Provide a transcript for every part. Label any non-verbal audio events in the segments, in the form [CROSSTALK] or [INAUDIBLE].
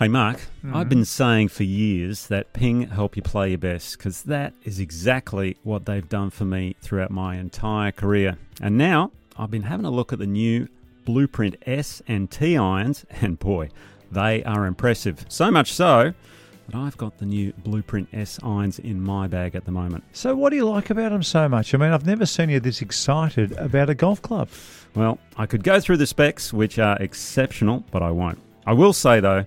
Hey, Mark, mm. I've been saying for years that Ping help you play your best because that is exactly what they've done for me throughout my entire career. And now I've been having a look at the new Blueprint S and T irons, [LAUGHS] and boy, they are impressive. So much so that I've got the new Blueprint S irons in my bag at the moment. So, what do you like about them so much? I mean, I've never seen you this excited about a golf club. Well, I could go through the specs, which are exceptional, but I won't. I will say, though,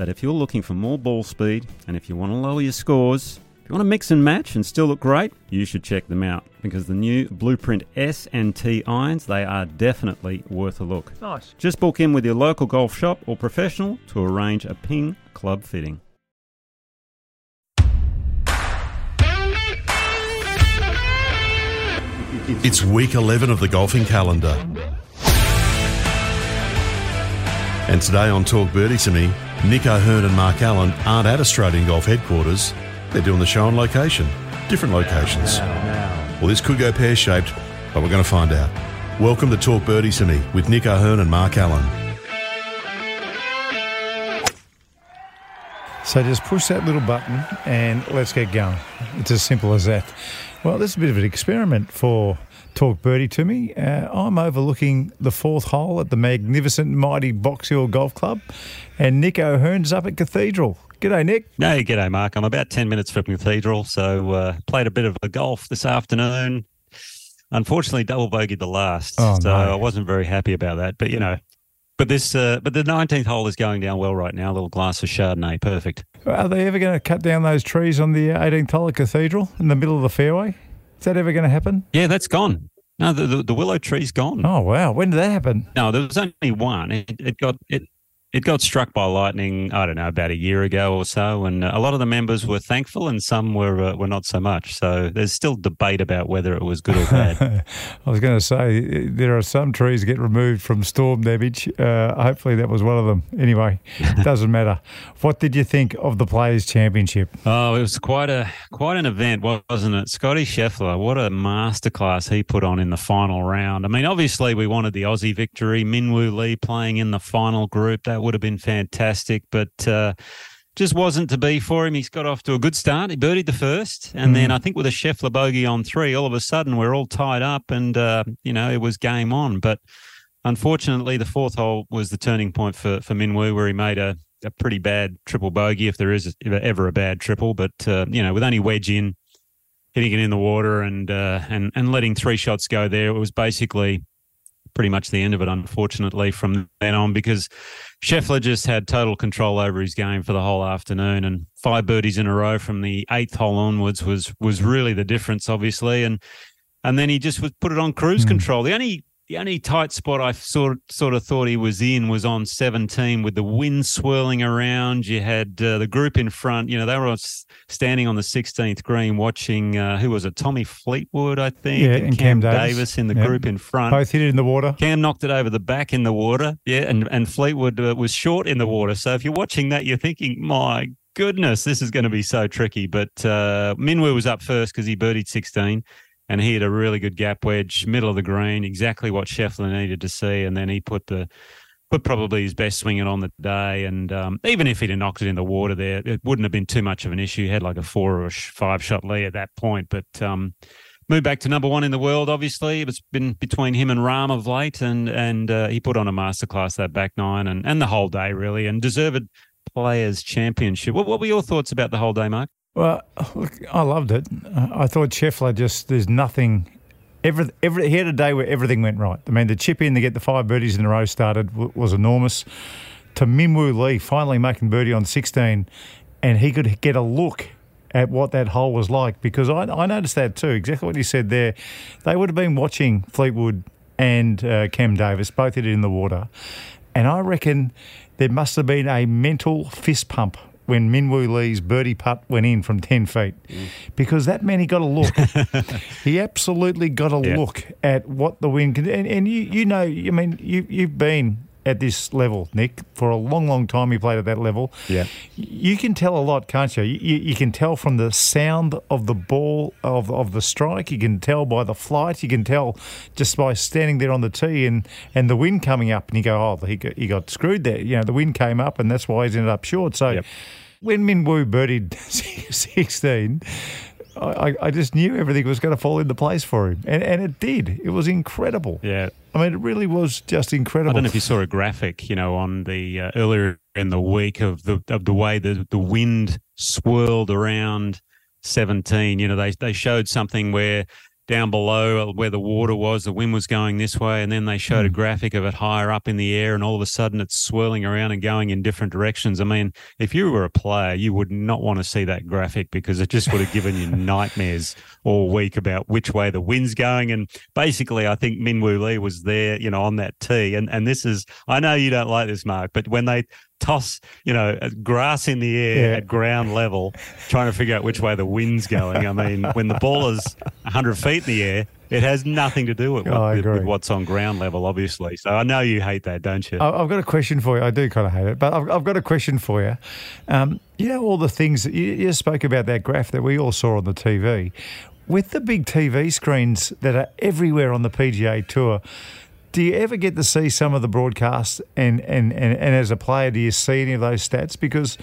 that if you're looking for more ball speed and if you want to lower your scores, if you want to mix and match and still look great, you should check them out because the new Blueprint S and T irons, they are definitely worth a look. Nice. Just book in with your local golf shop or professional to arrange a ping club fitting. It's week 11 of the golfing calendar. And today on Talk Birdie to Me, Nick O'Hern and Mark Allen aren't at Australian Golf headquarters. They're doing the show on location, different locations. Well, this could go pear shaped, but we're going to find out. Welcome to Talk Birdie to Me with Nick O'Hern and Mark Allen. So, just push that little button and let's get going. It's as simple as that. Well, this is a bit of an experiment for Talk Birdie to Me. Uh, I'm overlooking the fourth hole at the magnificent, mighty Box Hill Golf Club, and Nick O'Hern's up at Cathedral. G'day, Nick. Hey, g'day, Mark. I'm about 10 minutes from Cathedral, so uh, played a bit of a golf this afternoon. Unfortunately, double bogeyed the last, Oh, so no. I wasn't very happy about that. But, you know, but this, uh, but the 19th hole is going down well right now. A little glass of Chardonnay, perfect. Are they ever going to cut down those trees on the 18th hole at Cathedral in the middle of the fairway? Is that ever going to happen? Yeah, that's gone. No, the, the, the willow tree's gone. Oh, wow. When did that happen? No, there was only one. It, it got it. It got struck by lightning. I don't know about a year ago or so, and a lot of the members were thankful, and some were uh, were not so much. So there's still debate about whether it was good or bad. [LAUGHS] I was going to say there are some trees get removed from storm damage. Uh, hopefully, that was one of them. Anyway, it [LAUGHS] doesn't matter. What did you think of the Players Championship? oh, it was quite a quite an event, wasn't it? Scottie Scheffler, what a masterclass he put on in the final round. I mean, obviously we wanted the Aussie victory. Min Woo Lee playing in the final group that would have been fantastic, but. Uh, just wasn't to be for him. He's got off to a good start. He birdied the first, and then I think with a Scheffler bogey on three, all of a sudden we're all tied up, and uh, you know it was game on. But unfortunately, the fourth hole was the turning point for for Min Woo, where he made a, a pretty bad triple bogey, if there is ever a bad triple. But uh, you know, with only wedge in, hitting it in the water, and uh, and and letting three shots go there, it was basically pretty much the end of it, unfortunately, from then on, because Scheffler just had total control over his game for the whole afternoon, and five birdies in a row from the eighth hole onwards was was really the difference, obviously, and and then he just was put it on cruise hmm. control. The only the only tight spot I sort sort of thought he was in was on 17 with the wind swirling around. You had uh, the group in front. You know they were standing on the 16th green watching. Uh, who was it? Tommy Fleetwood, I think, Yeah, and Cam Davis. in the Yep. group in front. Both hit it in the water. Cam knocked it over the back in the water. Yeah, and and Fleetwood uh, was short in the water. So if you're watching that, you're thinking, my goodness, this is going to be so tricky. But uh, Min Woo was up first because he birdied 16, and he had a really good gap wedge, middle of the green, exactly what Scheffler needed to see. And then he put the put probably his best swing in on the day. And um, even if he'd have knocked it in the water there, it wouldn't have been too much of an issue. He had like a four or five shot lead at that point. But um, moved back to number one in the world. Obviously, it's been between him and Rahm of late, and and uh, he put on a masterclass that back nine and, and the whole day really, and deserved Players Championship. What, what were your thoughts about the whole day, Mark? Well, look, I loved it. I thought Scheffler just, there's nothing. Every, every, he had a day where everything went right. I mean, the chip in to get the five birdies in a row started was enormous. To Min Woo Lee finally making birdie on 16, and he could get a look at what that hole was like because I, I noticed that too. Exactly what you said there. They would have been watching Fleetwood and uh, Cam Davis both hit it in the water. And I reckon there must have been a mental fist pump when Min Woo Lee's birdie putt went in from 10 feet mm. because that meant he got a look. [LAUGHS] he absolutely got a yeah. look at what the wind can And, and you, you know, I mean, you, you've been at this level, Nick, for a long, long time. You played at that level. Yeah, you can tell a lot, can't you? You, you can tell from the sound of the ball of of the strike. You can tell by the flight. You can tell just by standing there on the tee and, and the wind coming up, and you go, oh, he got, he got screwed there. You know, the wind came up, and that's why he's ended up short. So. Yep. When Min Woo birdied [LAUGHS] 16, I, I just knew everything was going to fall into place for him, and, and it did. It was incredible. Yeah, I mean, it really was just incredible. I don't know if you saw a graphic, you know, on the uh, earlier in the week of the of the way the the wind swirled around 17. You know, they they showed something where down below where the water was, the wind was going this way, and then they showed mm. a hmm. graphic of it higher up in the air, and all of a sudden it's swirling around and going in different directions. I mean, if you were a player, you would not want to see that graphic because it just would have given you [LAUGHS] nightmares all week about which way the wind's going. And basically, I think Min Minwoo Lee was there, you know, on that tee, and and this is I know you don't like this, Mark, but when they toss, you know, grass in the air yeah. at ground level, trying to figure out which way the wind's going. I mean, when the ball is 100 feet in the air, it has nothing to do with, oh, with, with, what's on ground level, obviously. So I know you hate that, don't you? I've got a question for you. I do kind of hate it, but I've, I've got a question for you. Um, you know, all the things that you, you spoke about that graph that we all saw on the TV. With the big TV screens that are everywhere on the PGA Tour, do you ever get to see some of the broadcasts and, and, and, and as a player, do you see any of those stats? Because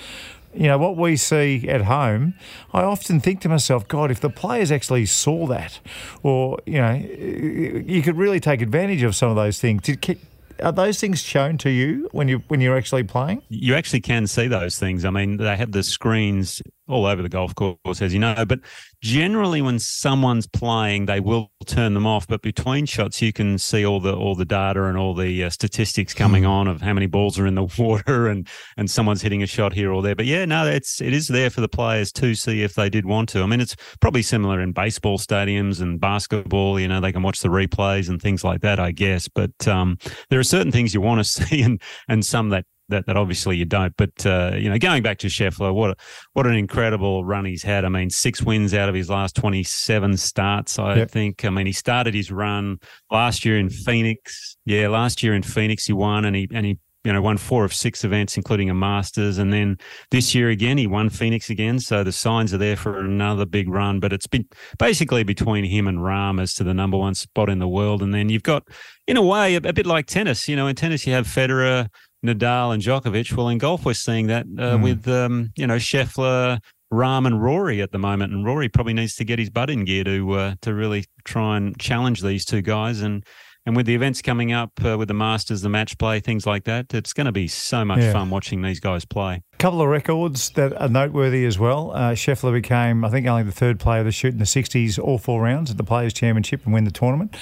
you know, what we see at home, I often think to myself, God, if the players actually saw that, or, you know, you could really take advantage of some of those things. Did, are those things shown to you when you when you're actually playing? You actually can see those things. I mean, they have the screens all over the golf course, as you know. But generally, when someone's playing, they will turn them off. But between shots, you can see all the all the data and all the uh, statistics coming hmm. on of how many balls are in the [LAUGHS] water and and someone's hitting a shot here or there. But yeah, no, it's it is there for the players to see if they did want to. I mean, it's probably similar in baseball stadiums and basketball. You know, they can watch the replays and things like that, I guess. But um, there are certain things you want to [LAUGHS] see and and some that that, that obviously you don't. But uh, you know, going back to Scheffler, what what an incredible run he's had. I mean, six wins out of his last twenty seven starts. I yep. think. I mean, he started his run last year in Phoenix. Yeah, last year in Phoenix he won, and he and he you know won four of six events, including a Masters, and then this year again he won Phoenix again. So the signs are there for another big run. But it's been basically between him and Rahm as to the number one spot in the world, and then you've got, in a way, a, a bit like tennis. You know, in tennis you have Federer. Nadal and Djokovic. Well, in golf, we're seeing that uh, mm. with um, you know Scheffler, Rahm, and Rory at the moment. And Rory probably needs to get his butt in gear to uh, to really try and challenge these two guys. And and with the events coming up uh, with the Masters, the match play, things like that, it's going to be so much yeah. fun watching these guys play. Couple of records that are noteworthy as well. Uh, Scheffler became, I think, only the third player to shoot in the 60s all four rounds at the Players' Championship and win the tournament.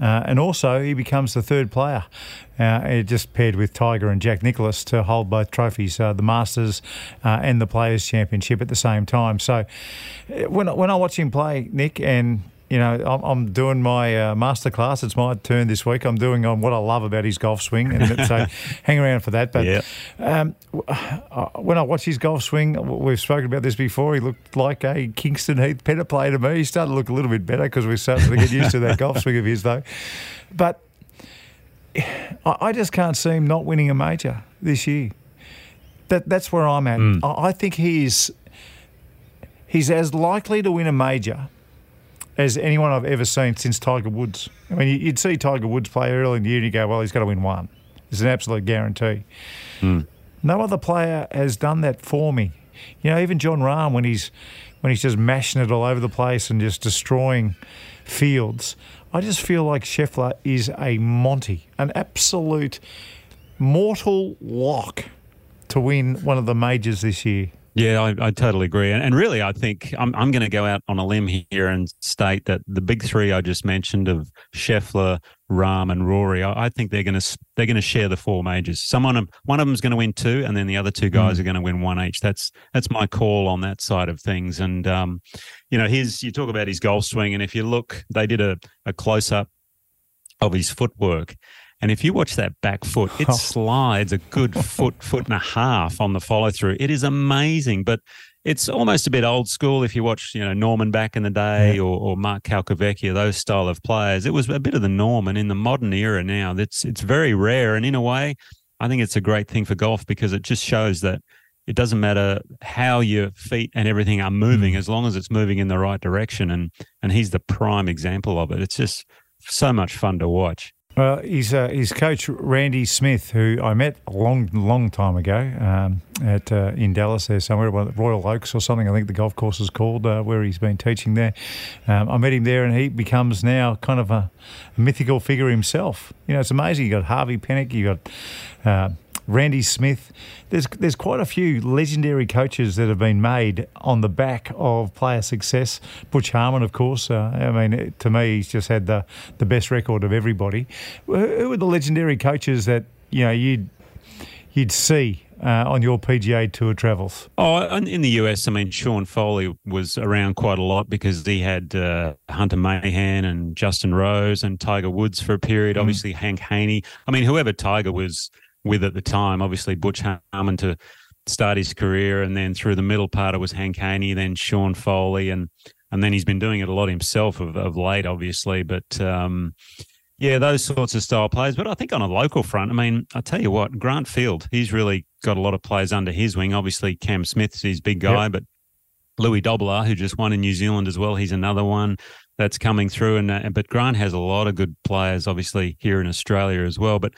Uh, and also, he becomes the third player, uh, just paired with Tiger and Jack Nicklaus, to hold both trophies, uh, the Masters uh, and the Players' Championship at the same time. So uh, when, when I watch him play, Nick, and you know, I'm, I'm doing my uh, masterclass. It's my turn this week. I'm doing on what I love about his golf swing, and [LAUGHS] so hang around for that. But yeah. um, uh, when I watch his golf swing, we've spoken about this before. He looked like a Kingston Heath Pettit player to me. He started to look a little bit better because we're starting to get used to that golf swing of his, though. But I just can't see him not winning a major this year. That that's where I'm at. Mm. I think he's he's as likely to win a major as anyone I've ever seen since Tiger Woods. I mean, you'd see Tiger Woods play early in the year and you go, well, he's got to win one. It's an absolute guarantee. Mm. No other player has done that for me. You know, even Jon Rahm, when he's when he's just mashing it all over the place and just destroying fields, I just feel like Scheffler is a Monty, an absolute mortal lock to win one of the majors this year. Yeah, I, I, totally agree. And, and really, I think I'm, I'm going to go out on a limb here and state that the big three I just mentioned of Scheffler, Rahm, and Rory, I, I think they're going to they're going to share the four majors. Someone, one of them is going to win two, and then the other two guys mm. are going to win one each. That's that's my call on that side of things. And um, you know, his you talk about his golf swing, and if you look, they did a, a close up of his footwork And if you watch that back foot, it [LAUGHS] slides a good foot, foot and a half on the follow through. It is amazing, but it's almost a bit old school if you watch, you know, Norman back in the day yeah. or, or Mark Calcavecchia, those style of players. It was a bit of the norm. And in the modern era now, it's it's very rare. And in a way, I think it's a great thing for golf because it just shows that it doesn't matter how your feet and everything are moving mm. as long as it's moving in the right direction. And and he's the prime example of it. It's just so much fun to watch. Well, he's uh, his coach Randy Smith, who I met a long, long time ago um, at uh, in Dallas there somewhere, Royal Oaks or something. I think the golf course is called uh, where he's been teaching there. Um, I met him there, and he becomes now kind of a, mythical figure himself. You know, it's amazing. You got Harvey Penick, you got uh, Randy Smith. There's there's quite a few legendary coaches that have been made on the back of player success. Butch Harmon, of course. Uh, I mean, to me, he's just had the the best record of everybody. Who are the legendary coaches that you know you'd you'd see uh, on your PGA Tour travels? Oh, in the US, I mean, Sean Foley was around quite a lot because he had uh, Hunter Mahan and Justin Rose and Tiger Woods for a period. Mm. Obviously, Hank Haney. I mean, whoever Tiger was with at the time. Obviously, Butch Harmon to start his career, and then through the middle part, it was Hank Haney, then Sean Foley, and and then he's been doing it a lot himself of, of late, obviously. But um, yeah, those sorts of style players. But I think on a local front, I mean, I tell you what, Grant Field, he's really got a lot of players under his wing. Obviously, Cam Smith's his big guy, yep. but Louis Dobbelaar, who just won in New Zealand as well, he's another one that's coming through. And uh, but Grant has a lot of good players, obviously here in Australia as well. But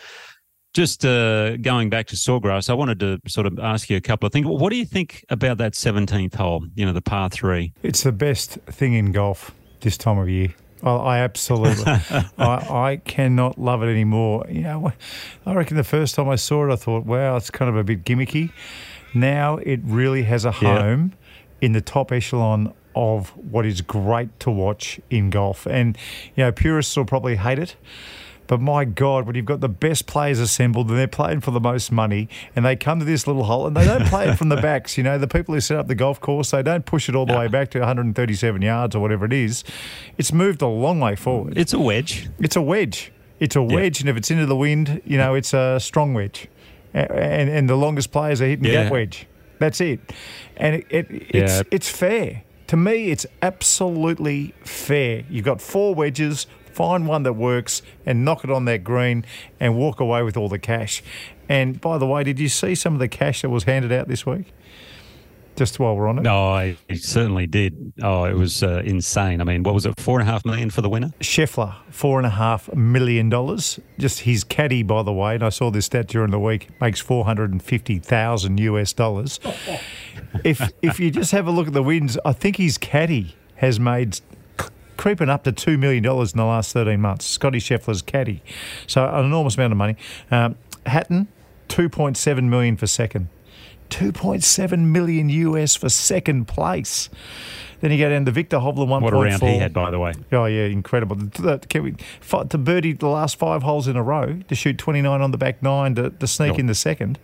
just uh, going back to Sawgrass, I wanted to sort of ask you a couple of things. What do you think about that 17th hole, you know, the par three? It's the best thing in golf this time of year. I, I absolutely, [LAUGHS] I, I cannot love it anymore. You know, I reckon the first time I saw it, I thought, wow, it's kind of a bit gimmicky. Now it really has a home yeah. in the top echelon of what is great to watch in golf. And, you know, purists will probably hate it. But my God, when you've got the best players assembled and they're playing for the most money and they come to this little hole and they don't play it from the [LAUGHS] backs, you know, the people who set up the golf course, they don't push it all the no. way back to 137 yards or whatever it is. It's moved a long way forward. It's a wedge. It's a wedge. It's a wedge. And if it's into the wind, you know, it's a strong wedge. And, and the longest players are hitting yeah. that wedge. That's it. And it, it, it's, yeah. it's fair. To me, it's absolutely fair. You've got four wedges, find one that works and knock it on that green and walk away with all the cash. And by the way, did you see some of the cash that was handed out this week? Just while we're on it. No, I certainly did. Oh, it was uh, insane. I mean, what was it? Four and a half million for the winner. Scheffler, four and a half million dollars. Just his caddy, by the way, and I saw this stat during the week, makes four hundred and fifty thousand US dollars. [LAUGHS] if if you just have a look at the wins, I think his caddy has made creeping up to $2 million in the last 13 months. Scottie Scheffler's caddy. So an enormous amount of money. Um, Hatton, 2.7 million for second. 2.7 million US for second place. Then you go down to Viktor Hovland, 1.4. What a round he had, by the way. Oh, yeah, incredible. Can we, to birdie the last five holes in a row, to shoot 29 on the back nine, to, to sneak oh. in the second.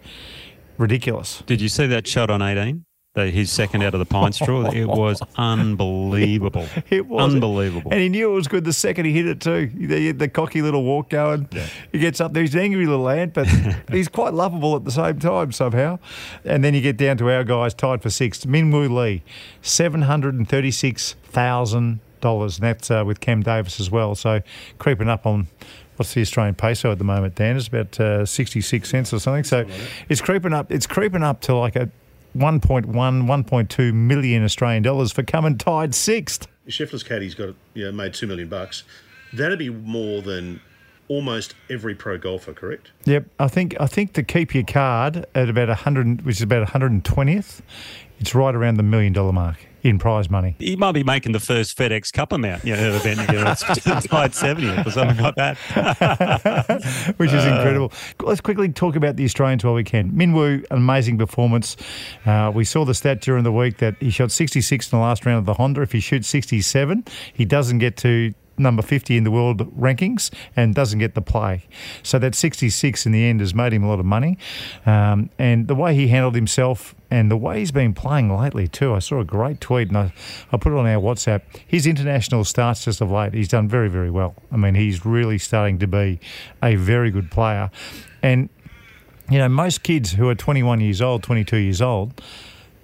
Ridiculous. Did you see that shot on 18? The, his second out of the pine straw. It was [LAUGHS] unbelievable. It was unbelievable, and he knew it was good the second he hit it too. The, the cocky little walk going. Yeah. He gets up there. He's an angry little ant, but [LAUGHS] he's quite lovable at the same time somehow. And then you get down to our guys tied for sixth. Min Woo Lee, seven hundred and thirty-six thousand dollars, and that's uh, with Cam Davis as well. So creeping up on what's the Australian peso at the moment, Dan? It's about uh, 66 cents or something. So it's creeping up. It's creeping up to like a 1.1, 1.2 million Australian dollars for coming tied sixth. Scheffler's caddy's got you know, made two million bucks. That'd be more than almost every pro golfer, correct? Yep, I think I think to keep your card at about 100, which is about 120th, it's right around the million dollar mark in prize money. He might be making the first FedEx Cup amount, you know, event, you [LAUGHS] know, tied 70th or something like that. [LAUGHS] Which is incredible. Let's quickly talk about the Australians while we can. Min Woo, amazing performance. Uh, we saw the stat during the week that he shot 66 in the last round of the Honda. If he shoots 67, he doesn't get to number 50 in the world rankings and doesn't get the play. So that 66 in the end has made him a lot of money. Um, and the way he handled himself and the way he's been playing lately too. I saw a great tweet and I, I put it on our WhatsApp. His international starts just of late, he's done very, very well. I mean, he's really starting to be a very good player. And, you know, most kids who are 21 years old, 22 years old,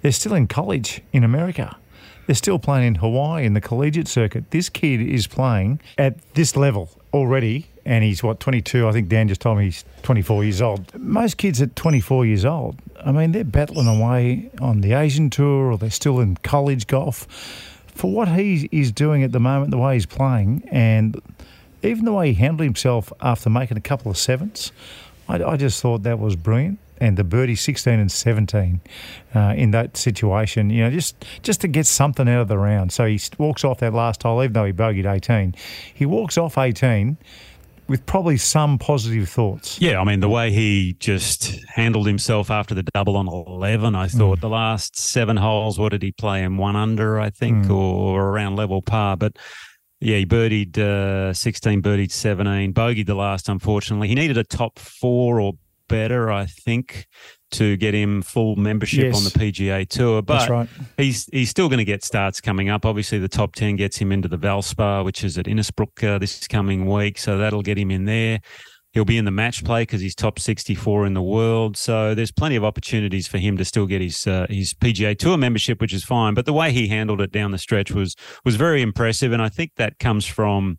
they're still in college in America. They're still playing in Hawaii in the collegiate circuit. This kid is playing at this level already, and he's what 22. I think Dan just told me he's 24 years old. Most kids at 24 years old, I mean, they're battling away on the Asian tour, or they're still in college golf. For what he is doing at the moment, the way he's playing, and even the way he handled himself after making a couple of sevens, I, I just thought that was brilliant and the birdie 16 and 17 uh, in that situation, you know, just just to get something out of the round. So he walks off that last hole, even though he bogeyed 18. He walks off 18 with probably some positive thoughts. Yeah, I mean, the way he just handled himself after the double on 11, I thought mm. the last seven holes, what did he play in? One under, I think, mm. or, or around level par. But yeah, he birdied uh, 16, birdied 17, bogeyed the last, unfortunately. He needed a top four or better, I think, to get him full membership yes. on the PGA Tour. But right. he's he's still going to get starts coming up. Obviously, the top ten gets him into the Valspar, which is at Innisbrook uh, this coming week, so that'll get him in there. He'll be in the match play because he's top 64 in the world. So there's plenty of opportunities for him to still get his uh, his PGA Tour membership, which is fine. But the way he handled it down the stretch was was very impressive, and I think that comes from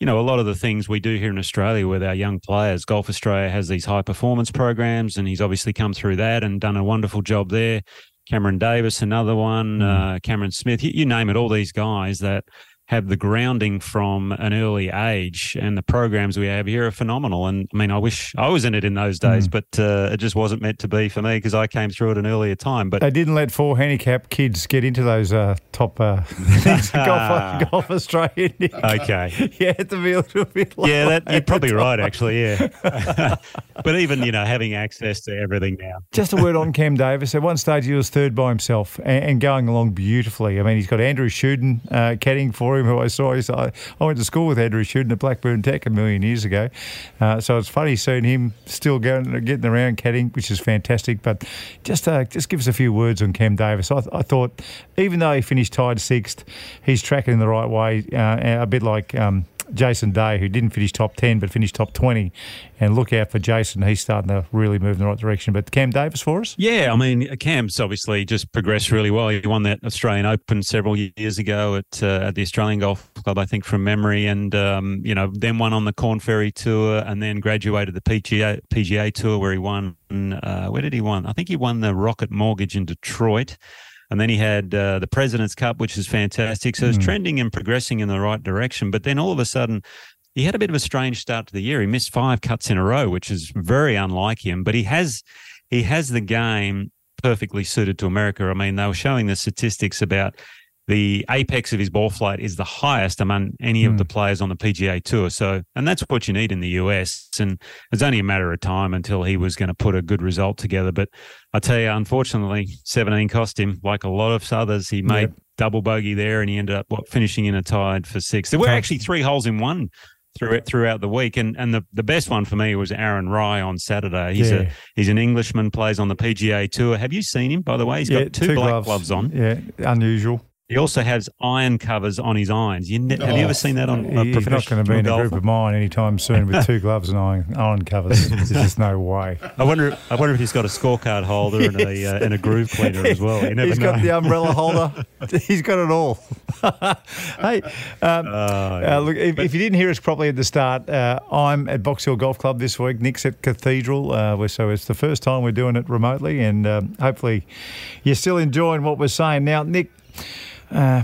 you know, a lot of the things we do here in Australia with our young players, Golf Australia has these high performance programs, and he's obviously come through that and done a wonderful job there. Cameron Davis, another one, mm. uh, Cameron Smith, you, you, name it, all these guys that have the grounding from an early age, and the programs we have here are phenomenal. And I mean, I wish I was in it in those days, mm. but uh, it just wasn't meant to be for me because I came through at an earlier time. But they didn't let four handicap kids get into those uh, top uh, [LAUGHS] golf, golf [LAUGHS] Australia. Okay, [LAUGHS] yeah, to be a little bit. Yeah, that, you're probably right, actually. Yeah, but even you know having access to everything now. Just a word on Cam Davis. At one stage, he was third by himself and, and going along beautifully. I mean, he's got Andrew Shuden uh, caddying for him, who I saw. I, I went to school with Andrew Shuden at Blackburn Tech a million years ago. Uh, so it's funny seeing him still going, getting around caddying, which is fantastic. But just uh, just give us a few words on Cam Davis. I, I, thought, even though he finished tied sixth, he's tracking the right way, uh, a bit like. Um, Jason Day, who didn't finish top 10 but finished top 20. And look out for Jason. He's starting to really move in the right direction. But Cam Davis for us? Yeah, I mean, Cam's obviously just progressed really well. He won that Australian Open several years ago at, uh, at the Australian Golf Club, I think, from memory. And, um, you know, then won on the Corn Ferry Tour and then graduated the PGA, PGA Tour where he won. Uh, where did he win? I think he won the Rocket Mortgage in Detroit. And then he had uh, the President's Cup, which is fantastic. So mm. it's trending and progressing in the right direction. But then all of a sudden, he had a bit of a strange start to the year. He missed five cuts in a row, which is very unlike him. But he has he has the game perfectly suited to America. I mean, they were showing the statistics about the apex of his ball flight is the highest among any mm. of the hmm. players on the PGA Tour. So, and that's what you need in the US. And it's only a matter of time until he was going to put a good result together. But I tell you, unfortunately, 17 cost him. Like a lot of others, he made yep. double bogey there, and he ended up what finishing in a tied for six. There were actually three holes in one through throughout the week. And and the, the best one for me was Aaron Rai on Saturday. He's yeah. a he's an Englishman, plays on the PGA Tour. Have you seen him by the way? He's yeah, got two, two black gloves. gloves on. Yeah, unusual. He also has iron covers on his irons. You ne- have you ever seen that on a He's not going to be in a group of mine anytime soon with two [LAUGHS] gloves and iron, iron covers. There's just no way. I wonder. I wonder if he's got a scorecard holder yes. and a uh, and a groove cleaner as well. You never he's know. got the umbrella holder. [LAUGHS] he's got it all. [LAUGHS] hey, um, uh, yeah. uh, look. If, if, you didn't hear us properly at the start, uh, I'm at Box Hill Golf Club this week. Nick's at Cathedral. Uh, so it's the first time we're doing it remotely, and um, hopefully you're still enjoying what we're saying. Now, Nick. Uh,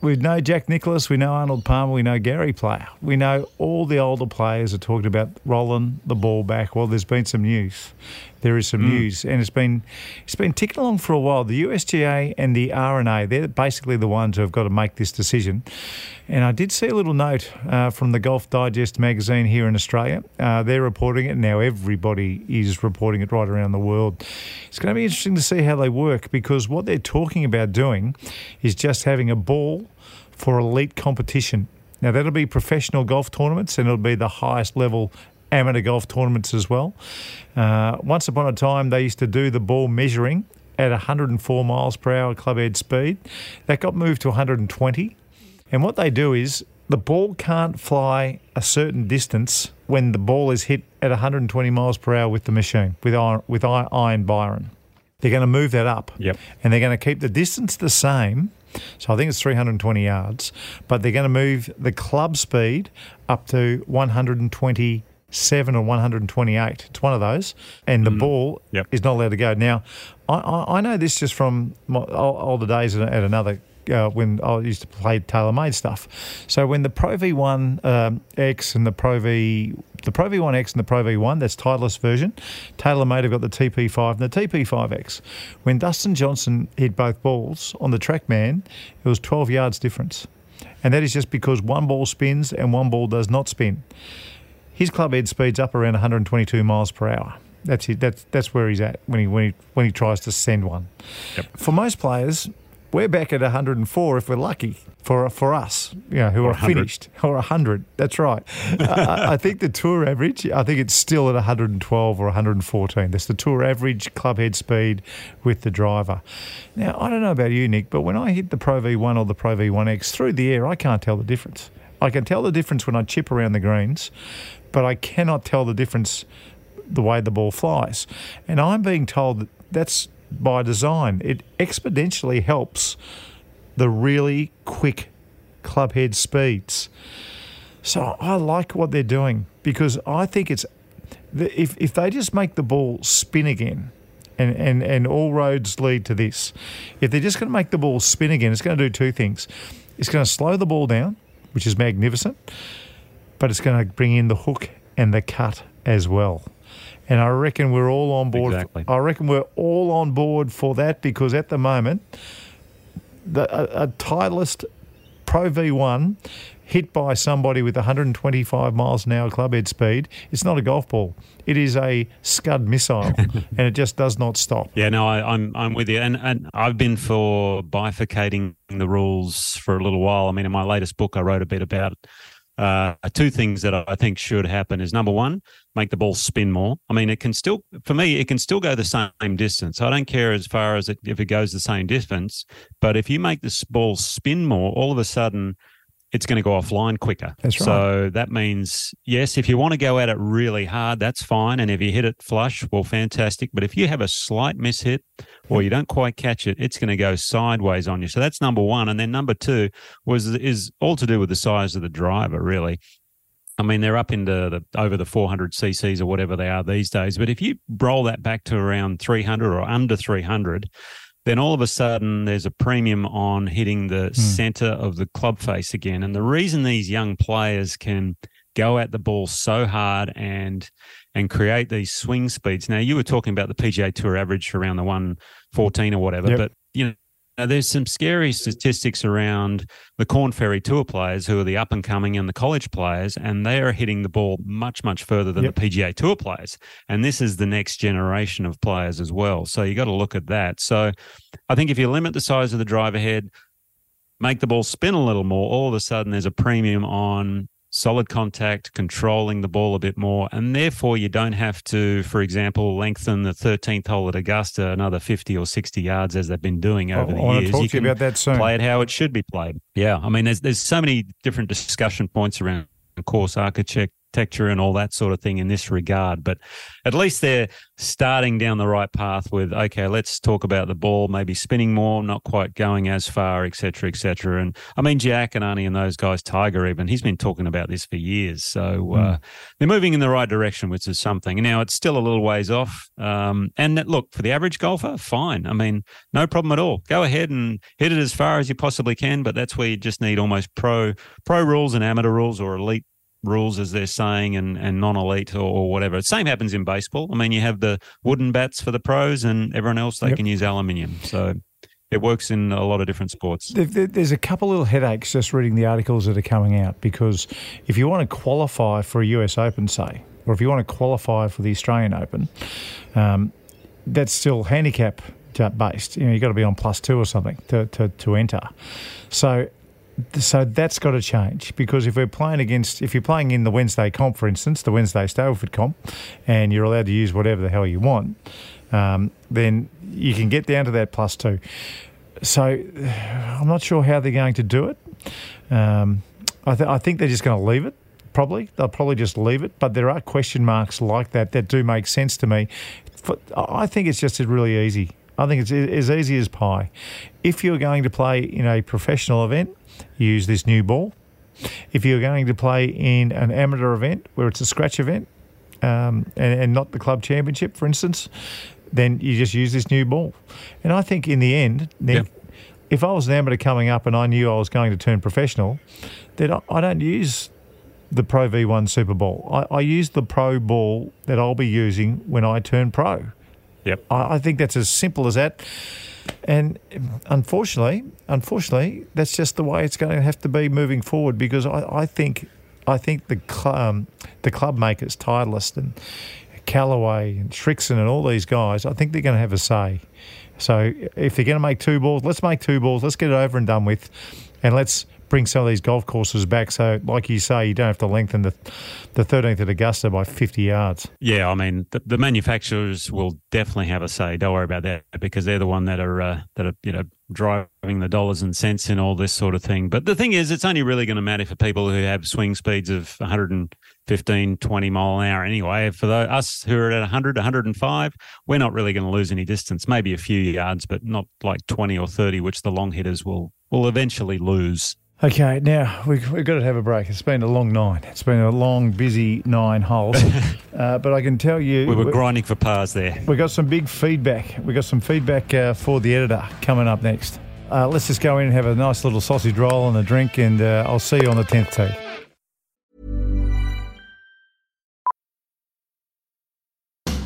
we know Jack Nicklaus, we know Arnold Palmer, we know Gary Player. We know all the older players are talking about rolling the ball back. Well, there's been some news. There is some mm. news, and it's been it's been ticking along for a while. The USGA and the R&A, they're basically the ones who have got to make this decision. And I did see a little note uh, from the Golf Digest magazine here in Australia. Uh, they're reporting it now. Everybody is reporting it right around the world. It's going to be interesting to see how they work because what they're talking about doing is just having a ball for elite competition Now, that'll be professional golf tournaments and it'll be the highest level amateur golf tournaments as well. Uh, once upon a time, they used to do the ball measuring at 104 miles per hour club head speed. That got moved to 120. And what they do is the ball can't fly a certain distance when the ball is hit at 120 miles per hour with the machine, with iron, with iron Byron. They're going to move that up. Yep. And they're going to keep the distance the same. So I think it's 320 yards, but they're going to move the club speed up to 127 or 128. It's one of those. And the ball Yep. is not allowed to go. Now, I, I, I know this just from my ol- older days at at another. Uh, when I used to play TaylorMade stuff, so when the Pro V1 um, X and the Pro V, the Pro V1 X and the Pro V1, that's Titleist version. TaylorMade have got the TP5 and the TP5X. When Dustin Johnson hit both balls on the TrackMan, it was 12 yards difference, and that is just because one ball spins and one ball does not spin. His club head speeds up around 122 miles per hour. That's it. That's that's where he's at when he when he when he tries to send one. For most players, we're back at 104 if we're lucky. For for us, you know, who are 100. finished [LAUGHS] or 100. That's right. I, I think the tour average. I think it's still at 112 or 114. That's the tour average club head speed with the driver. Now I don't know about you, Nick, but when I hit the Pro V1 or the Pro V1X through the air, I can't tell the difference. I can tell the difference when I chip around the greens, but I cannot tell the difference the way the ball flies. And I'm being told that that's by design. It exponentially helps the really quick club head speeds. So I like what they're doing because I think it's if if they just make the ball spin again. And, and, and all roads lead to this. If they're just going to make the ball spin again, it's going to do two things. It's going to slow the ball down, which is magnificent, but it's going to bring in the hook and the cut as well. And I reckon we're all on board. Exactly. I reckon we're all on board for that because at the moment, the, a, a Titleist Pro V1 hit by somebody with 125 miles an hour club head speed, it's not a golf ball. It is a Scud missile, [LAUGHS] and it just does not stop. Yeah, no, I, I'm I'm with you, and and I've been for bifurcating the rules for a little while. I mean, in my latest book, I wrote a bit about uh, two things that I think should happen. Is number one, make the ball spin more. I mean, it can still, for me, it can still go the same distance. I don't care as far as it, if it goes the same distance, but if you make this ball spin more, all of a sudden. It's going to go offline quicker. That's right. So that means, yes, if you want to go at it really hard, that's fine. And if you hit it flush, well, fantastic. But if you have a slight mishit or you don't quite catch it, it's going to go sideways on you. So that's number one. And then number two was is all to do with the size of the driver, really. I mean, they're up into the over the 400 cc's or whatever they are these days. But if you roll that back to around 300 or under 300, then all of a sudden there's a premium on hitting the hmm. center of the club face again. And the reason these young players can go at the ball so hard and and create these swing speeds. Now you were talking about the PGA Tour average around the 114 or whatever, Yep. but you know now, there's some scary statistics around the Corn Ferry Tour players who are the up and coming and the college players, and they are hitting the ball much, much further than Yep. the PGA Tour players. And this is the next generation of players as well. So you got to look at that. So I think if you limit the size of the driver head, make the ball spin a little more, all of a sudden there's a premium on solid contact, controlling the ball a bit more, and therefore you don't have to, for example, lengthen the 13th hole at Augusta another 50 or 60 yards as they've been doing over I the want to years. talk to you about that soon. play it how it should be played. Yeah, I mean, there's there's so many different discussion points around course architecture and all that sort of thing in this regard. But at least they're starting down the right path with okay, let's talk about the ball maybe spinning more, not quite going as far, etc., cetera, et cetera. And I mean, Jack and Arnie and those guys, Tiger even, he's been talking about this for years. So uh, they're moving in the right direction, which is something. Now it's still a little ways off. Um, and that, look, for the average golfer, fine. I mean, no problem at all. Go ahead and hit it as far as you possibly can, but that's where you just need almost pro pro rules and amateur rules or elite rules as they're saying and, and non-elite or, or whatever. Same happens in baseball. I mean, you have the wooden bats for the pros and everyone else they Yep. can use aluminium. So it works in a lot of different sports. There- there- There's a couple little headaches just reading the articles that are coming out because if you want to qualify for a US Open, say, or if you want to qualify for the Australian Open, um, that's still handicap based. You know, you've got to be on plus two or something to, to, to enter. So so that's got to change because if we're playing against, if you're playing in the Wednesday comp, for instance, the Wednesday Stableford comp, and you're allowed to use whatever the hell you want, um, then you can get down to that plus two. So [SIGHS] I'm not sure how they're going to do it. Um, I, th- I think they're just going to leave it. Probably they'll probably just leave it, but there are question marks like that that do make sense to me. I think it's just really easy. I think it's as easy as pie. If you're going to play in a professional event, use this new ball. If you're going to play in an amateur event where it's a scratch event um, and, and not the club championship, for instance, then you just use this new ball. And I think in the end, Nick, if I was an amateur coming up and I knew I was going to turn professional, then I don't use the Pro V1 Super Ball. I, I use the Pro ball that I'll be using when I turn pro. Yep. I, I think that's as simple as that. And unfortunately, unfortunately, that's just the way it's going to have to be moving forward because I, I think I think the cl- um, the club makers, Titleist and Callaway and Srixon and all these guys, I think they're going to have a say. So if they're going to make two balls, let's make two balls. Let's get it over and done with, and let's bring some of these golf courses back. So, like you say, you don't have to lengthen the the 13th at Augusta by 50 yards. Yeah, I mean, the, the manufacturers will definitely have a say. Don't worry about that because they're the one that are uh, that are you know driving the dollars and cents in all this sort of thing. But the thing is, it's only really going to matter for people who have swing speeds of 115, 20 mile an hour anyway. For the, us who are at 100, 105, we're not really going to lose any distance, maybe a few yards, but not like 20 or 30, which the long hitters will will eventually lose. Okay, now we, we've got to have a break. It's been a long night. It's been a long, busy nine holes. [LAUGHS] uh, but I can tell you. We were we, grinding for pars there. We got some big feedback. We got some feedback uh, for the editor coming up next. Uh, let's just go in and have a nice little sausage roll and a drink, and uh, I'll see you on the 10th tee.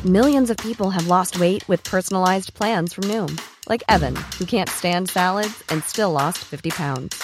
Millions of people have lost weight with personalized plans from Noom, like Evan, who can't stand salads and still lost 50 pounds.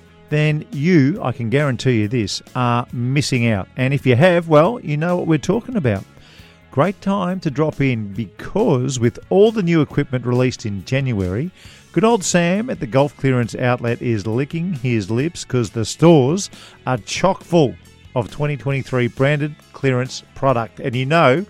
then you, I can guarantee you this, are missing out. And if you have, well, you know what we're talking about. Great time to drop in because with all the new equipment released in January, good old Sam at the Golf Clearance Outlet is licking his lips because the stores are chock full of 2023 branded clearance product. And you know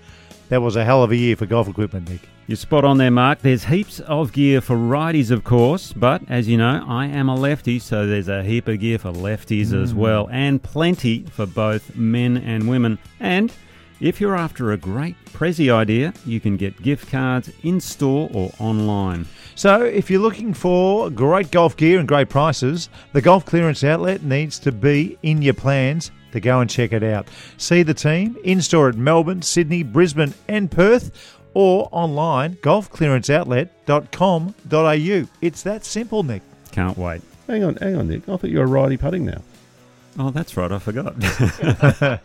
that was a hell of a year for golf equipment, Nick. You're spot on there, Mark. There's heaps of gear for righties, of course, but as you know, I am a lefty, so there's a heap of gear for lefties mm. as well, and plenty for both men and women. And if you're after a great Prezi idea, you can get gift cards in store or online. So, if you're looking for great golf gear and great prices, the Golf Clearance Outlet needs to be in your plans to go and check it out. See the team in store at Melbourne, Sydney, Brisbane, and Perth or online golfclearanceoutlet.com.au. It's that simple, Nick. Can't wait. Hang on, hang on, Nick. I thought you were righty putting now. Oh, that's right. I forgot. [LAUGHS]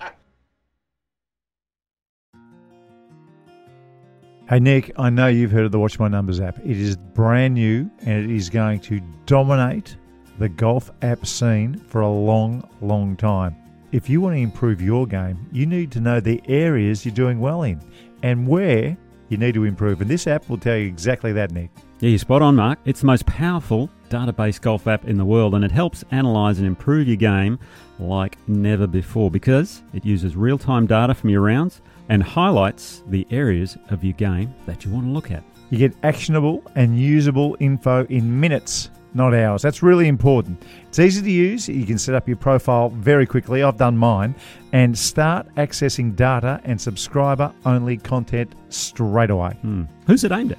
hey, Nick, I know you've heard of the Watch My Numbers app. It is brand new and it is going to dominate the golf app scene for a long, long time. If you want to improve your game, you need to know the areas you're doing well in and where you need to improve. And this app will tell you exactly that, Nick. Yeah, you're spot on, Mark. It's the most powerful database golf app in the world, and it helps analyze and improve your game like never before because it uses real time data from your rounds and highlights the areas of your game that you want to look at. You get actionable and usable info in minutes not hours. That's really important. It's easy to use. You can set up your profile very quickly. I've done mine and start accessing data and subscriber only content straight away. Hmm. Who's it aimed at?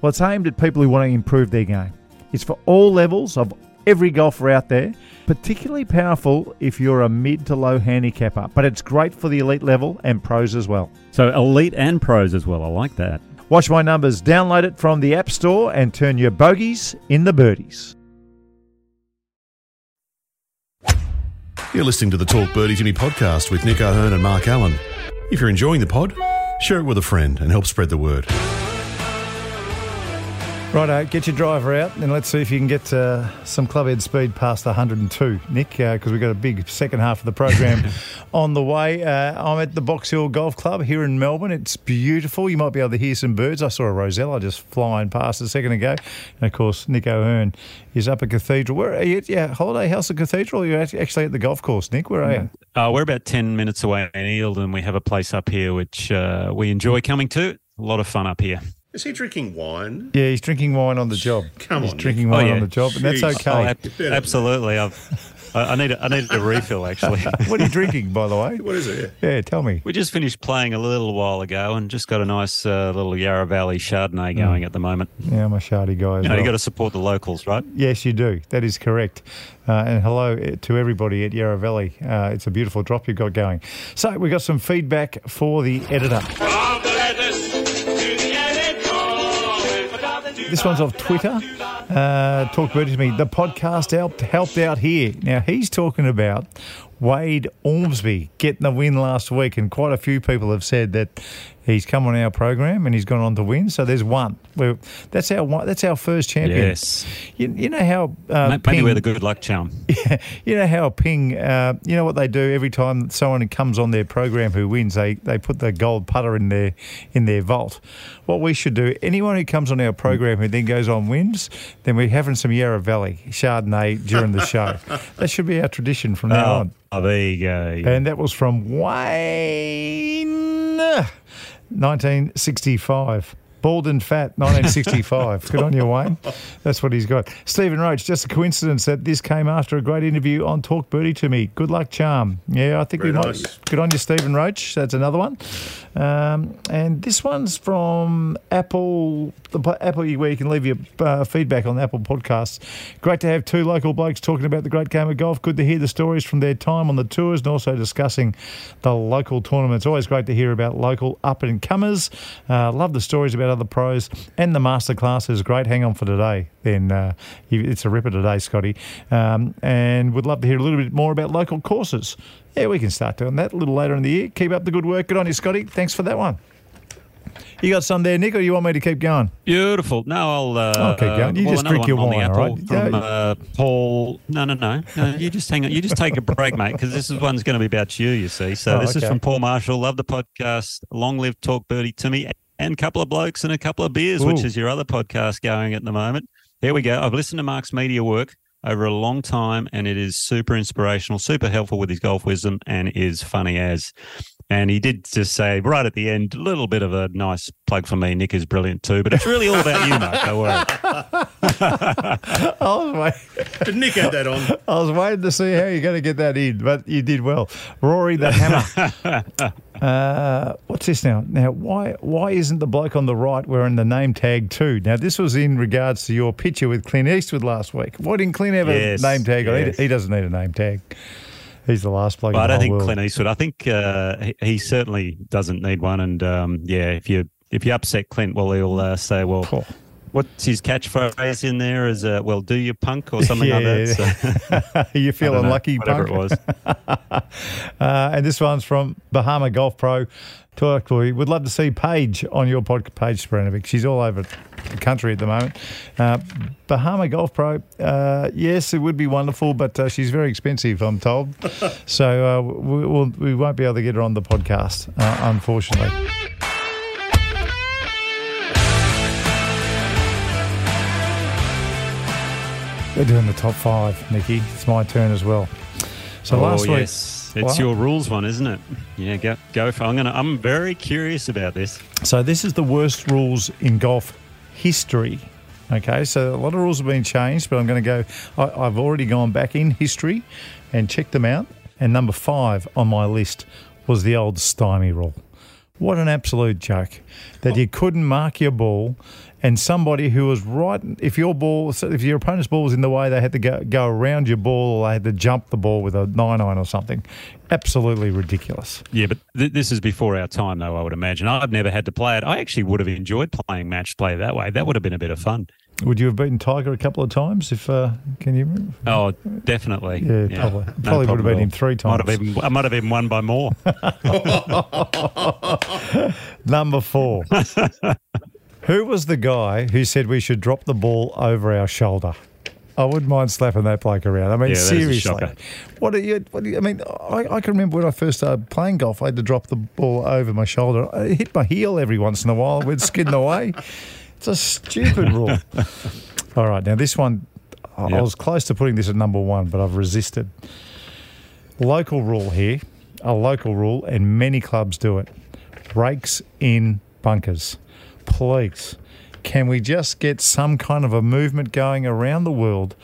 Well, it's aimed at people who want to improve their game. It's for all levels of every golfer out there, particularly powerful if you're a mid to low handicapper, but it's great for the elite level and pros as well. So, elite and pros as well. I like that. Watch my numbers, download it from the App Store, and turn your bogeys in the birdies. You're listening to the Talk Birdie to Me podcast with Nick O'Hern and Mark Allen. If you're enjoying the pod, share it with a friend and help spread the word. Righto, get your driver out and let's see if you can get uh, some clubhead speed past 102, Nick, because uh, we've got a big second half of the program [LAUGHS] on the way. Uh, I'm at the Box Hill Golf Club here in Melbourne. It's beautiful. You might be able to hear some birds. I saw a rosella just flying past a second ago. And of course, Nick O'Hern is up at Cathedral. Where are you? Yeah, Holiday House at Cathedral. You're actually at the golf course, Nick. Where are you? Uh, we're about 10 minutes away in Eildon. We have a place up here which uh, we enjoy coming to. A lot of fun up here. Is he drinking wine? Yeah, he's drinking wine on the job. Come he's on, drinking Nick. wine Oh, yeah. on the job, and that's okay. Oh, ab- absolutely. I've, I, I need a, I needed a refill actually. [LAUGHS] what are you drinking, by the way? What is it? Yeah, tell me. we just finished playing a little while ago and just got a nice uh, little Yarra Valley Chardonnay going at the moment. Yeah, I'm a shardy guy as You know, well. you got to support the locals, right? Yes, you do. That is correct. Uh, and hello to everybody at Yarra Valley. Uh, it's a beautiful drop you've got going. So we got some feedback for the editor. This one's off Twitter. Uh, talk birdie to me. The podcast helped helped out here. Now he's talking about Wade Ormsby getting the win last week, and quite a few people have said that he's come on our program and he's gone on to win. So there's one. We're, that's our one, that's our first champion. Yes. You, you know how uh, Maybe Ping- we're the good luck charm. [LAUGHS] Yeah, you know how Ping, uh, you know what they do every time someone comes on their program who wins, they, they put the gold putter in their in their vault. What we should do, anyone who comes on our program who then goes on wins, then we're having some Yarra Valley Chardonnay during the show. [LAUGHS] that should be our tradition from now on. Oh, there you go. And that was from Wayne, 1965. Bald and fat, 1965. Good on you, Wayne. That's what he's got. Stephen Roach, just a coincidence that this came after a great interview on Talk Birdie to me. Good luck, charm. Yeah, I think Very we nice. might. Good on you, Stephen Roach. That's another one. Um, and this one's from Apple, the Apple, where you can leave your uh, feedback on Apple podcasts. Great to have two local blokes talking about the great game of golf. Good to hear the stories from their time on the tours and also discussing the local tournaments. Always great to hear about local up and comers. Uh, love the stories about other pros and the masterclass is great. Hang on for today. Then uh, it's a ripper today, Scotty. Um, and would love to hear a little bit more about local courses. Yeah, we can start doing that a little later in the year. Keep up the good work. Good on you, Scotty. Thanks for that one. You got some there, Nick, or you want me to keep going? Beautiful. No, I'll. Uh, I'll keep going. You well, just drink your wine, all? From Yeah. uh, Paul. No, no, no, no. You just hang on. You just take a break, mate, because this is one's going to be about you. You see. So Oh, this is from Paul Marshall. Love the podcast. Long live Talk Birdie to me, and a couple of blokes and a couple of beers, which is your other podcast going at the moment. Here we go. I've listened to Mark's media work over a long time, and it is super inspirational, super helpful with his golf wisdom, and is funny as. And he did just say right at the end, a little bit of a nice plug for me. Nick is brilliant too, but it's really all about you, Mark. Don't worry. [LAUGHS] I was, wait, Did Nick add that on? I was waiting to see how you're going to get that in, but you did well. Rory the Hammer. [LAUGHS] uh, what's this now? Now, why why isn't the bloke on the right wearing the name tag too? Now, this was in regards to your picture with Clint Eastwood last week. Why didn't Clint have Yes, a name tag? on? He- He, doesn't need a name tag. He's the last bloke Well, I don't think world. Clint Eastwood. I think uh, he, he certainly doesn't need one. And um, yeah, if you if you upset Clint, well, he'll uh, say, well, Oh. What's his catchphrase in there? Is uh, well, do you punk or something like Yeah, that? So, [LAUGHS] you I don't feeling know, lucky, whatever punk? it was. [LAUGHS] Uh, and this one's from Bahama Golf Pro. Talk to you. Would love to see Paige on your podcast, Paige Spiranac. She's all over the country at the moment. Uh, Bahama Golf Pro, uh, yes, it would be wonderful, but uh, she's very expensive, I'm told. [LAUGHS] so uh, we, we'll, we won't be able to get her on the podcast, uh, unfortunately. We're doing the top five, Nikki. It's my turn as well. So oh, last week, yes. It's What? your rules one, isn't it? Yeah, go go for. I'm gonna. I'm very curious about this. So this is the worst rules in golf history. Okay, so a lot of rules have been changed, but I'm going to go. I, I've already gone back in history and checked them out. And number five on my list was the old stymie rule. What an absolute joke that you couldn't mark your ball, and somebody who was right. If your ball, if your opponent's ball was in the way, they had to go, go around your ball, or they had to jump the ball with a nine iron or something. Absolutely ridiculous. Yeah, but th- this is before our time, though. I would imagine. I've never had to play it. I actually would have enjoyed playing match play that way. That would have been a bit of fun. Would you have beaten Tiger a couple of times? If uh, can you? remember? Oh, definitely. Yeah, probably. No Probably would have beaten him three Might have times. even, I might have even won by more. [LAUGHS] Number four. [LAUGHS] who was the guy who said we should drop the ball over our shoulder? I wouldn't mind slapping that bloke around. I mean, Yeah, that is a seriously. What are you? What do you? I mean, I, I can remember when I first started playing golf. I had to drop the ball over my shoulder. Hit my heel every once in a while. We'd skidding away. It's a stupid rule. [LAUGHS] All right, now this one, I I was close to putting this at number one, but I've resisted. Local rule here, a local rule, and many clubs do it. Rakes in bunkers. Please, can we just get some kind of a movement going around the world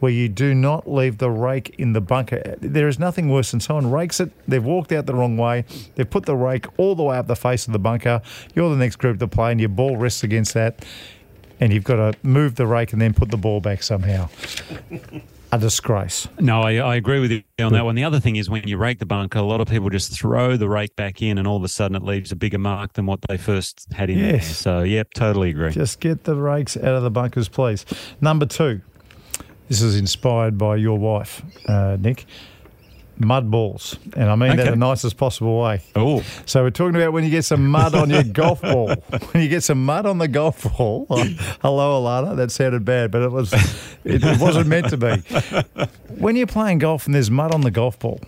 where you do not leave the rake in the bunker? There is nothing worse than someone rakes it, they've walked out the wrong way, they've put the rake all the way up the face of the bunker. You're the next group to play, and your ball rests against that, and you've got to move the rake and then put the ball back somehow. A disgrace. No, I, I agree with you on that one. The other thing is when you rake the bunker, a lot of people just throw the rake back in, and all of a sudden it leaves a bigger mark than what they first had in there. Yes. So, yep, totally agree. Just get the rakes out of the bunkers, please. Number two. This is inspired by your wife, uh, Nick. Mud balls. And I mean that Okay. the nicest possible way. Oh, So we're talking about when you get some mud on your golf ball. [LAUGHS] When you get some mud on the golf ball. [LAUGHS] Hello, Alana. That sounded bad, but it was it, it wasn't meant to be. When you're playing golf and there's mud on the golf ball,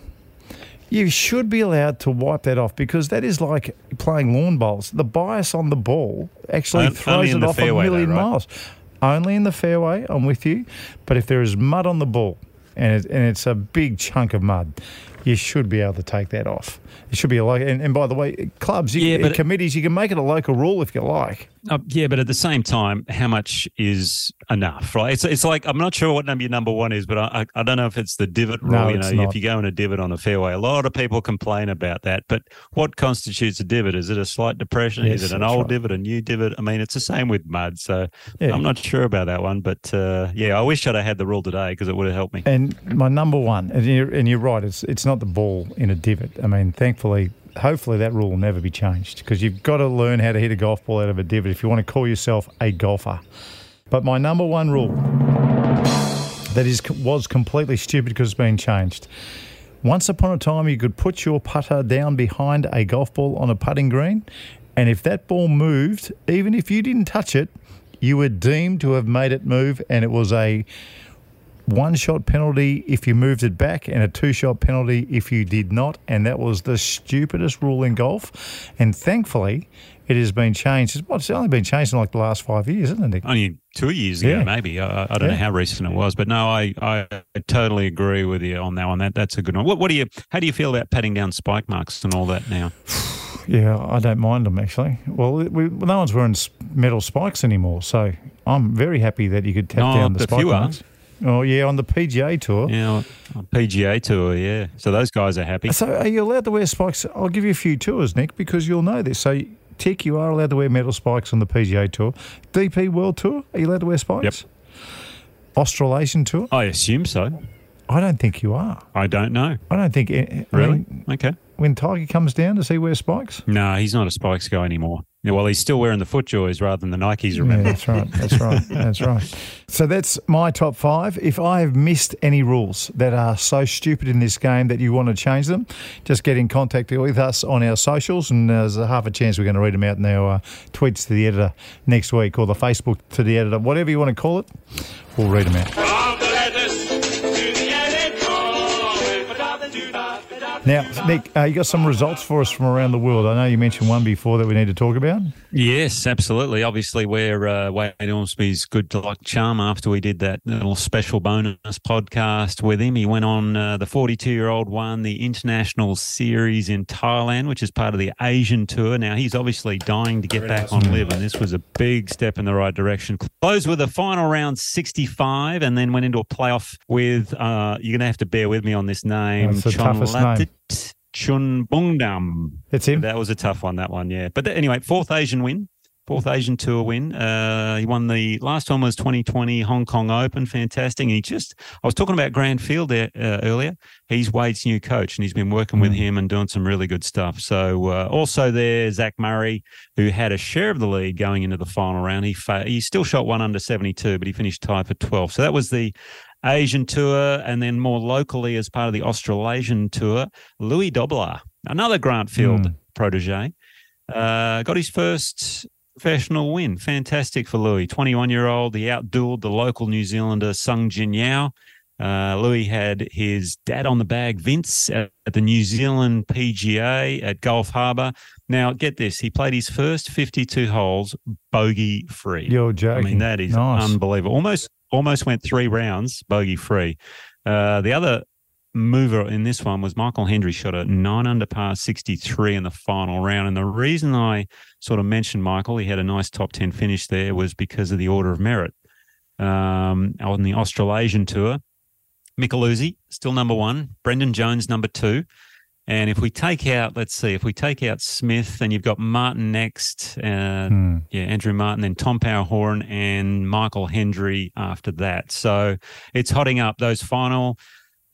you should be allowed to wipe that off because that is like playing lawn bowls. The bias on the ball actually throws it off a fairway though, million right? miles. Only in the fairway, I'm with you. But if there is mud on the ball and, it, and it's a big chunk of mud, you should be able to take that off. It should be a like. And, and by the way, clubs, you, Yeah, committees, you can make it a local rule if you like. Uh, yeah, but at the same time, how much is enough, right? It's it's like I'm not sure what number your number one is, but I I, I don't know if it's the divot rule. No, you know, not. if you go in a divot on a fairway, a lot of people complain about that. But what constitutes a divot? Is it a slight depression? Yes, is it an old right. divot, a new divot? I mean, it's the same with mud. So Yeah. I'm not sure about that one, but uh, yeah, I wish I'd have had the rule today because it would have helped me. And my number one, and you're, and you're right, it's it's not the ball in a divot. I mean, thankfully, hopefully that rule will never be changed because you've got to learn how to hit a golf ball out of a divot if you want to call yourself a golfer. But my number one rule that is was completely stupid because it's been changed. Once upon a time, you could put your putter down behind a golf ball on a putting green, and if that ball moved, even if you didn't touch it, you were deemed to have made it move, and it was a one shot penalty if you moved it back and a two shot penalty if you did not. And that was the stupidest rule in golf. And thankfully, it has been changed. Well, it's only been changed in like the last five years, isn't it, Nick? Only two years ago, Yeah. maybe. I, I don't know how recent it was, but no, I, I totally agree with you on that one. That that's a good one. What, what do you? How do you feel about patting down spike marks and all that now? [SIGHS] Yeah, I don't mind them actually. Well, we, no one's wearing metal spikes anymore, so I'm very happy that you could tap No, down the a spike marks. Oh yeah, on the PGA tour. Yeah, on PGA tour. Yeah, so those guys are happy. So are you allowed to wear spikes? I'll give you a few tours, Nick, because you'll know this. So, Tick, you are allowed to wear metal spikes on the PGA Tour. DP World Tour, are you allowed to wear spikes? Yep. Australasian Tour? I assume so. I don't think you are. I don't know. I don't think. Eh, eh, I Really? mean, Okay. when Tiger comes down, does he wear spikes? No, he's not a spikes guy anymore. Yeah, well, he's still wearing the FootJoys rather than the Nikes. Yeah, Remember? that's right. That's [LAUGHS] right. That's right. So that's my top five. If I have missed any rules that are so stupid in this game that you want to change them, just get in contact with us on our socials, and there's a half a chance we're going to read them out in our uh, tweets to the editor next week, or the Facebook to the editor, whatever you want to call it. We'll read them out. Now, Nick, uh, you got some results for us from around the world. I know you mentioned one before that we need to talk about. Yes, absolutely. Obviously, we're uh, Wade Ormsby's good luck charm after we did that little special bonus podcast with him. He went on uh, the 42 year old won the international series in Thailand, which is part of the Asian tour. Now, he's obviously dying to get back on live, and this was a big step in the right direction. Closed with a final round 65 and then went into a playoff with, uh, you're going to have to bear with me on this name, That's the toughest name. Chunbungdam. It's him. That was a tough one, that one, yeah. But th- anyway, fourth Asian win fourth Asian Tour win. Uh, he won the last one was 2020 Hong Kong Open, fantastic. And he just, I was talking about Grant Field there uh, earlier. He's Wade's new coach, and he's been working with him and doing some really good stuff. So uh, also there, Zach Murray, who had a share of the lead going into the final round. He fa- he still shot one under 72, but he finished tied for 12. So that was the Asian tour, and then more locally as part of the Australasian tour, Louis Dobbelaar, another Grant Field Mm. protege, uh, got his first professional win. Fantastic for Louis, 21 year old. He outdueled the local New Zealander Sung Jin Yao. Uh, Louis had his dad on the bag, Vince, at, at the New Zealand PGA at Gulf Harbour. Now, get this: he played his first 52 holes bogey free. You're joking. I mean, that is Nice. unbelievable. Almost almost went three rounds bogey free. Uh, the other mover in this one was Michael Hendry shot a nine under par 63 in the final round. And the reason I sort of mentioned Michael, he had a nice top 10 finish there, was because of the order of merit. Um, on the Australasian tour, Micheluzzi, still number one, Brendan Jones, number two. And if we take out, let's see, if we take out Smith, then you've got Martin next, uh, Hmm. yeah, Andrew Martin, then Tom Power Horan and Michael Hendry after that. So it's hotting up those final,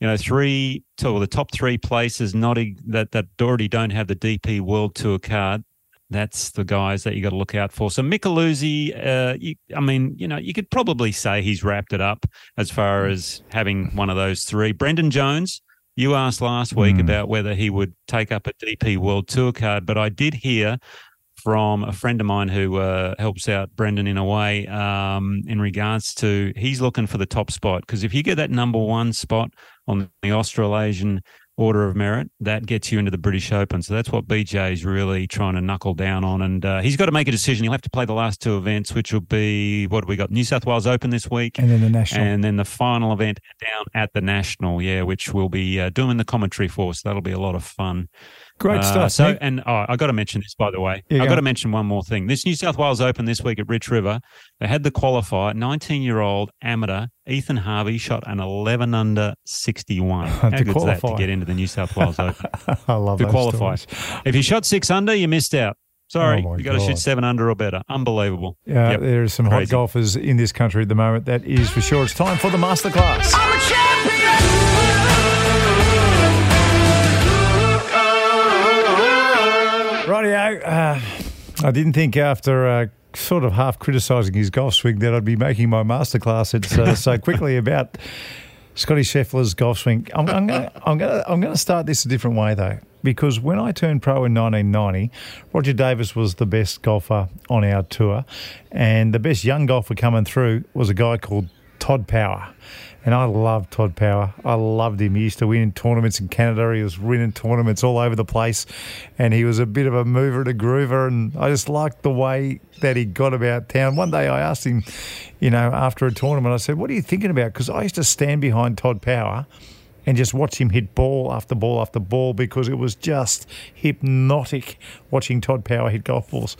you know, three to well, the top three places not that that already don't have the DP World Tour card. That's the guys that you got to look out for. So Micheluzzi, uh, you, I mean, you know, you could probably say he's wrapped it up as far as having one of those three. Brendan Jones, you asked last week Hmm. about whether he would take up a DP World Tour card, but I did hear from a friend of mine who uh, helps out Brendan in a way um, in regards to he's looking for the top spot because if you get that number one spot on the Australasian order of merit, that gets you into the British Open. So that's what BJ is really trying to knuckle down on, and uh, he's got to make a decision. He'll have to play the last two events, which will be what have we got? New South Wales Open this week. And then the national. And then the final event down at the National, yeah, which we'll be uh, doing the commentary for. So that'll be a lot of fun. Great Uh, stuff. So, Nick. and oh, I got to mention this, by the way. Yeah, I got to mention one more thing. This New South Wales Open this week at Rich River, they had the qualifier. 19 year old amateur Ethan Harvey shot an 11 under 61. [LAUGHS] How To good's that to get into the New South Wales Open? [LAUGHS] I love to those qualify. stories. if you shot six under, you missed out. Sorry, Oh, my you got to shoot seven under or better. Unbelievable. Yeah, Yep. there are some hot golfers in this country at the moment. That is for sure. It's time for the masterclass. Rightio. Uh, I didn't think after uh, sort of half criticising his golf swing that I'd be making my masterclass it's, uh, so [LAUGHS] quickly about Scottie Scheffler's golf swing. I'm, I'm going I'm gonna, I'm gonna start this a different way though, because when I turned pro in 1990, Roger Davis was the best golfer on our tour, and the best young golfer coming through was a guy called Todd Power. And I loved Todd Power. I loved him. He used to win tournaments in Canada. He was winning tournaments all over the place. And he was a bit of a mover and a groover. And I just liked the way that he got about town. One day I asked him, you know, after a tournament, I said, What are you thinking about? Because I used to stand behind Todd Power and just watch him hit ball after ball after ball because it was just hypnotic watching Todd Power hit golf balls.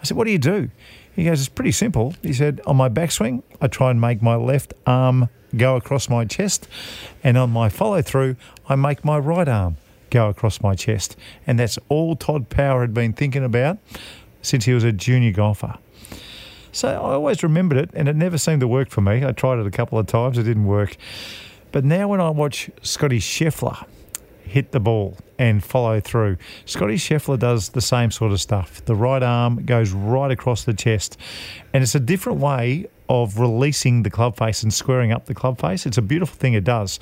I said, What do you do? He goes, It's pretty simple. He said, On my backswing, I try and make my left arm go across my chest, and on my follow through, I make my right arm go across my chest. And that's all Todd Power had been thinking about since he was a junior golfer. So I always remembered it, and it never seemed to work for me. I tried it a couple of times, it didn't work. But now when I watch Scottie Scheffler hit the ball and follow through, Scottie Scheffler does the same sort of stuff. The right arm goes right across the chest, and it's a different way of releasing the club face and squaring up the club face. It's a beautiful thing it does.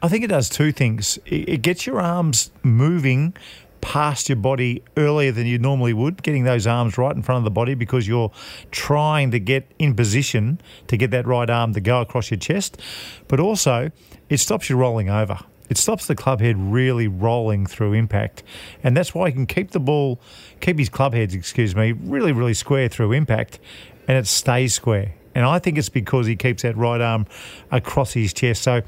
I think it does two things. It gets your arms moving past your body earlier than you normally would, getting those arms right in front of the body because you're trying to get in position to get that right arm to go across your chest. But also, it stops you rolling over. It stops the club head really rolling through impact. And that's why he can keep the ball, keep his club heads, excuse me, really, really square through impact and it stays square. And I think it's because he keeps that right arm across his chest. So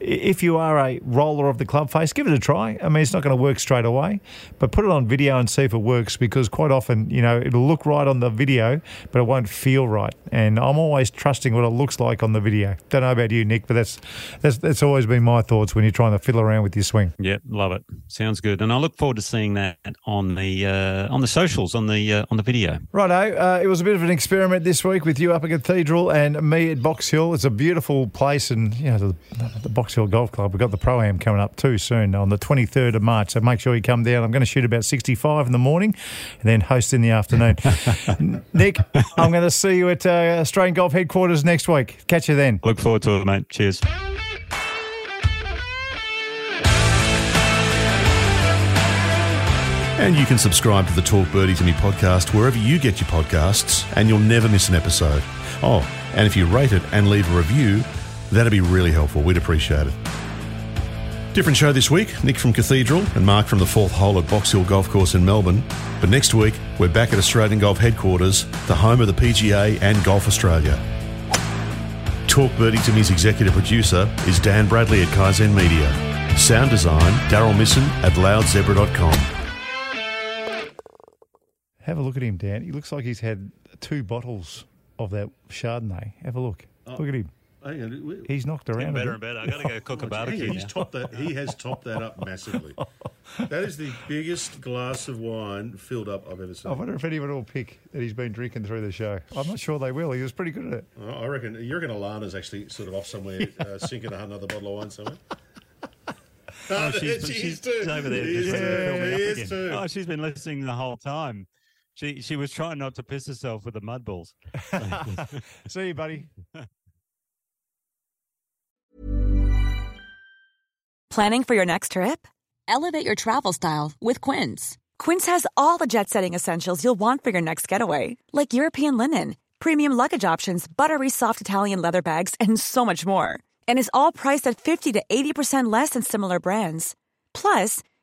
if you are a roller of the club face, give it a try. I mean, it's not going to work straight away, but put it on video and see if it works because quite often, you know, it'll look right on the video, but it won't feel right. And I'm always trusting what it looks like on the video. Don't know about you, Nick, but that's that's, that's always been my thoughts when you're trying to fiddle around with your swing. Yep, love it. Sounds good, and I look forward to seeing that on the uh, on the socials on the uh, on the video. Righto, uh, it was a bit of an experiment this week with you up at Cathedral and me at Box Hill. It's a beautiful place, and you know the, the Box Hill Golf Club. We've got the pro am coming up too soon on the 23rd of March. So make sure you come down. I'm going to shoot about 65 in the morning, and then host in the afternoon. [LAUGHS] Nick, I'm going to see you at uh, Australian Golf headquarters next week. Catch you then. Look forward to it, mate. Cheers. And you can subscribe to the Talk Birdie to Me podcast wherever you get your podcasts, and you'll never miss an episode. Oh, and if you rate it and leave a review, that'd be really helpful. We'd appreciate it. Different show this week. Nick from Cathedral and Mark from the fourth hole at Box Hill Golf Course in Melbourne. But next week, we're back at Australian Golf headquarters, the home of the PGA and Golf Australia. Talk Birdie to Me's executive producer is Dan Bradley at Kaizen Media. Sound design, Daryl Misson at loudzebra.com. Have a look at him, Dan. He looks like he's had two bottles of that Chardonnay. Have a look. Look at him. Hang on, we- He's knocked around. a better bit. and better. I got to go cook a Hang barbecue. on, he's now. topped that. He has topped that up massively. [LAUGHS] That is the biggest glass of wine filled up I've ever seen. I wonder if anyone will pick that he's been drinking through the show. I'm not sure they will. He was pretty good at it. I reckon you reckon Alana's actually sort of off somewhere, [LAUGHS] uh, sinking another bottle of wine somewhere. Oh, she's, [LAUGHS] She is she's too. over there. She just to fill me up again. too. Oh, she's been listening the whole time. She she was trying not to piss herself with the mud balls. [LAUGHS] See you, buddy. Planning for your next trip? Elevate your travel style with Quince. Quince has all the jet setting essentials you'll want for your next getaway, like European linen, premium luggage options, buttery soft Italian leather bags, and so much more. And is all priced at 50 to 80% less than similar brands. Plus,